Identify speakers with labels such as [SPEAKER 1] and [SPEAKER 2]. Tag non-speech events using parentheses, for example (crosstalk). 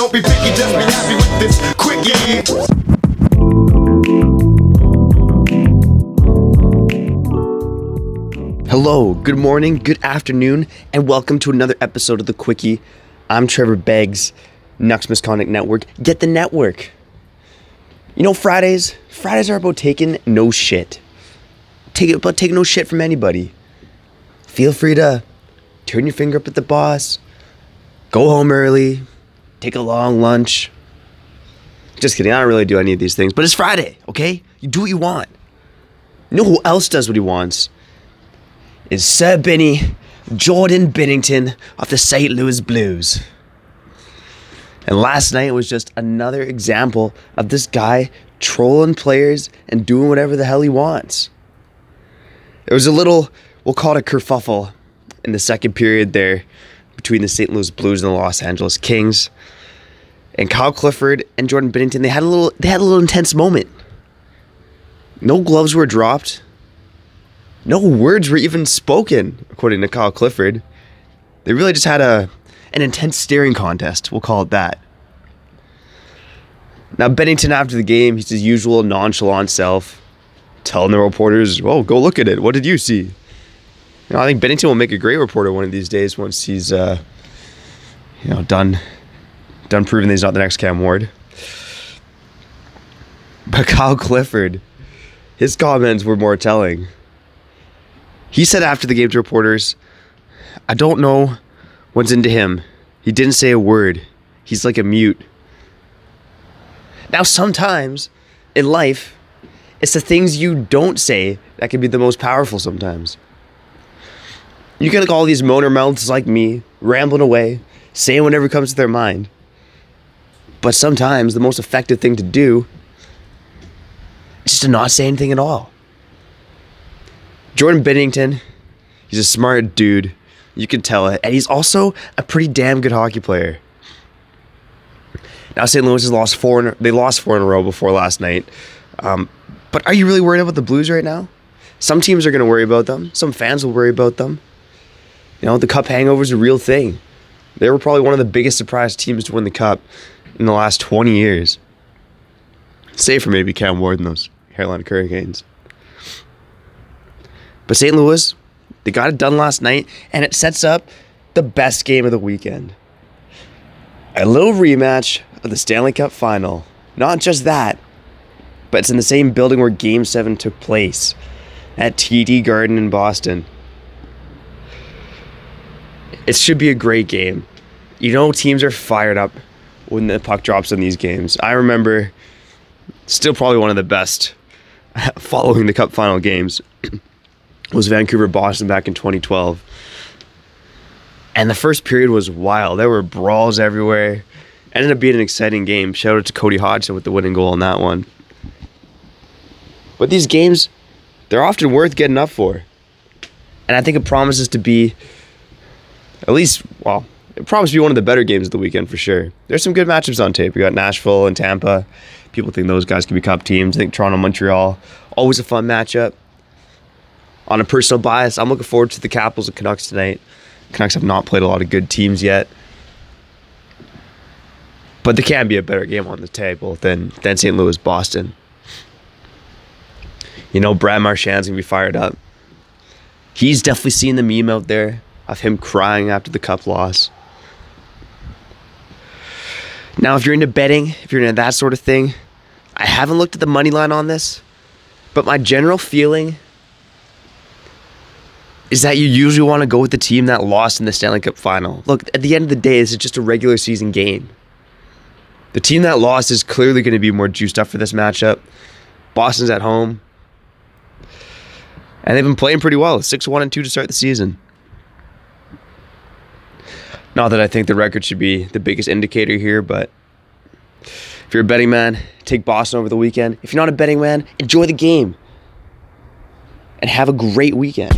[SPEAKER 1] Don't be picky, just be happy with this quickie.
[SPEAKER 2] Hello, good morning, good afternoon, and welcome to another episode of The Quickie. I'm Trevor Beggs, Nucks Misconduct Network. Get the network. You know, Fridays, Fridays are about taking no shit. Take it about taking no shit from anybody. Feel free to turn your finger up at the boss, go home early, take a long lunch. Just kidding, I don't really do any of these things, but it's Friday, okay? You do what you want. You know who else does what he wants? is Sir Benny Jordan Binnington of the St. Louis Blues. And last night was just another example of this guy trolling players and doing whatever the hell he wants. It was a little, we'll call it a kerfuffle in the second period there between the St. Louis Blues and the Los Angeles Kings. And Kyle Clifford and Jordan Binnington, they had a little they had a little intense moment. No gloves were dropped. No words were even spoken, according to Kyle Clifford. They really just had a an intense staring contest. We'll call it that. Now Binnington after the game, he's his usual nonchalant self, telling the reporters, "Oh, go look at it. What did you see?" You know, I think Binnington will make a great reporter one of these days once he's, uh, you know, done done proving that he's not the next Cam Ward. But (laughs) Kyle Clifford, his comments were more telling. He said after the game to reporters, I don't know what's into him. He didn't say a word. He's like a mute. Now, sometimes in life, it's the things you don't say that can be the most powerful sometimes. You get like all these moaner mouths like me, rambling away, saying whatever comes to their mind. But sometimes the most effective thing to do is just to not say anything at all. Jordan Binnington, he's a smart dude. You can tell it. And he's also a pretty damn good hockey player. Now St. Louis has lost four. In, they lost four in a row before last night. Um, but are you really worried about the Blues right now? Some teams are going to worry about them. Some fans will worry about them. You know, the Cup hangover is a real thing. They were probably one of the biggest surprise teams to win the Cup in the last 20 years. Save for maybe Cam Ward and those Carolina Hurricanes. But St. Louis, they got it done last night, and it sets up the best game of the weekend. A little rematch of the Stanley Cup final. Not just that, but it's in the same building where Game 7 took place at TD Garden in Boston. It should be a great game. You know, teams are fired up when the puck drops in these games. I remember, still probably one of the best (laughs) following the Cup final games (clears throat) was Vancouver Boston back in 2012. And the first period was wild. There were brawls everywhere. Ended up being an exciting game. Shout out to Cody Hodgson with the winning goal on that one. But these games, they're often worth getting up for. And I think it promises to be at least, well, it promises to be one of the better games of the weekend for sure. There's some good matchups on tape. We got Nashville and Tampa. People think those guys could be cup teams. I think Toronto, Montreal, always a fun matchup on a personal bias, I'm looking forward to the Capitals and Canucks tonight. Canucks have not played a lot of good teams yet. But there can be a better game on the table than, than St. Louis Boston. You know, Brad Marchand's to be fired up. He's definitely seen the meme out there of him crying after the cup loss. Now, if you're into betting, if you're into that sort of thing, I haven't looked at the money line on this, but my general feeling is that you usually want to go with the team that lost in the Stanley Cup final. Look, at the end of the day, this is just a regular season game. The team that lost is clearly going to be more juiced up for this matchup. Boston's at home. And they've been playing pretty well. 6 1 and 2 to start the season. Not that I think the record should be the biggest indicator here, but if you're a betting man, take Boston over the weekend. If you're not a betting man, enjoy the game and have a great weekend.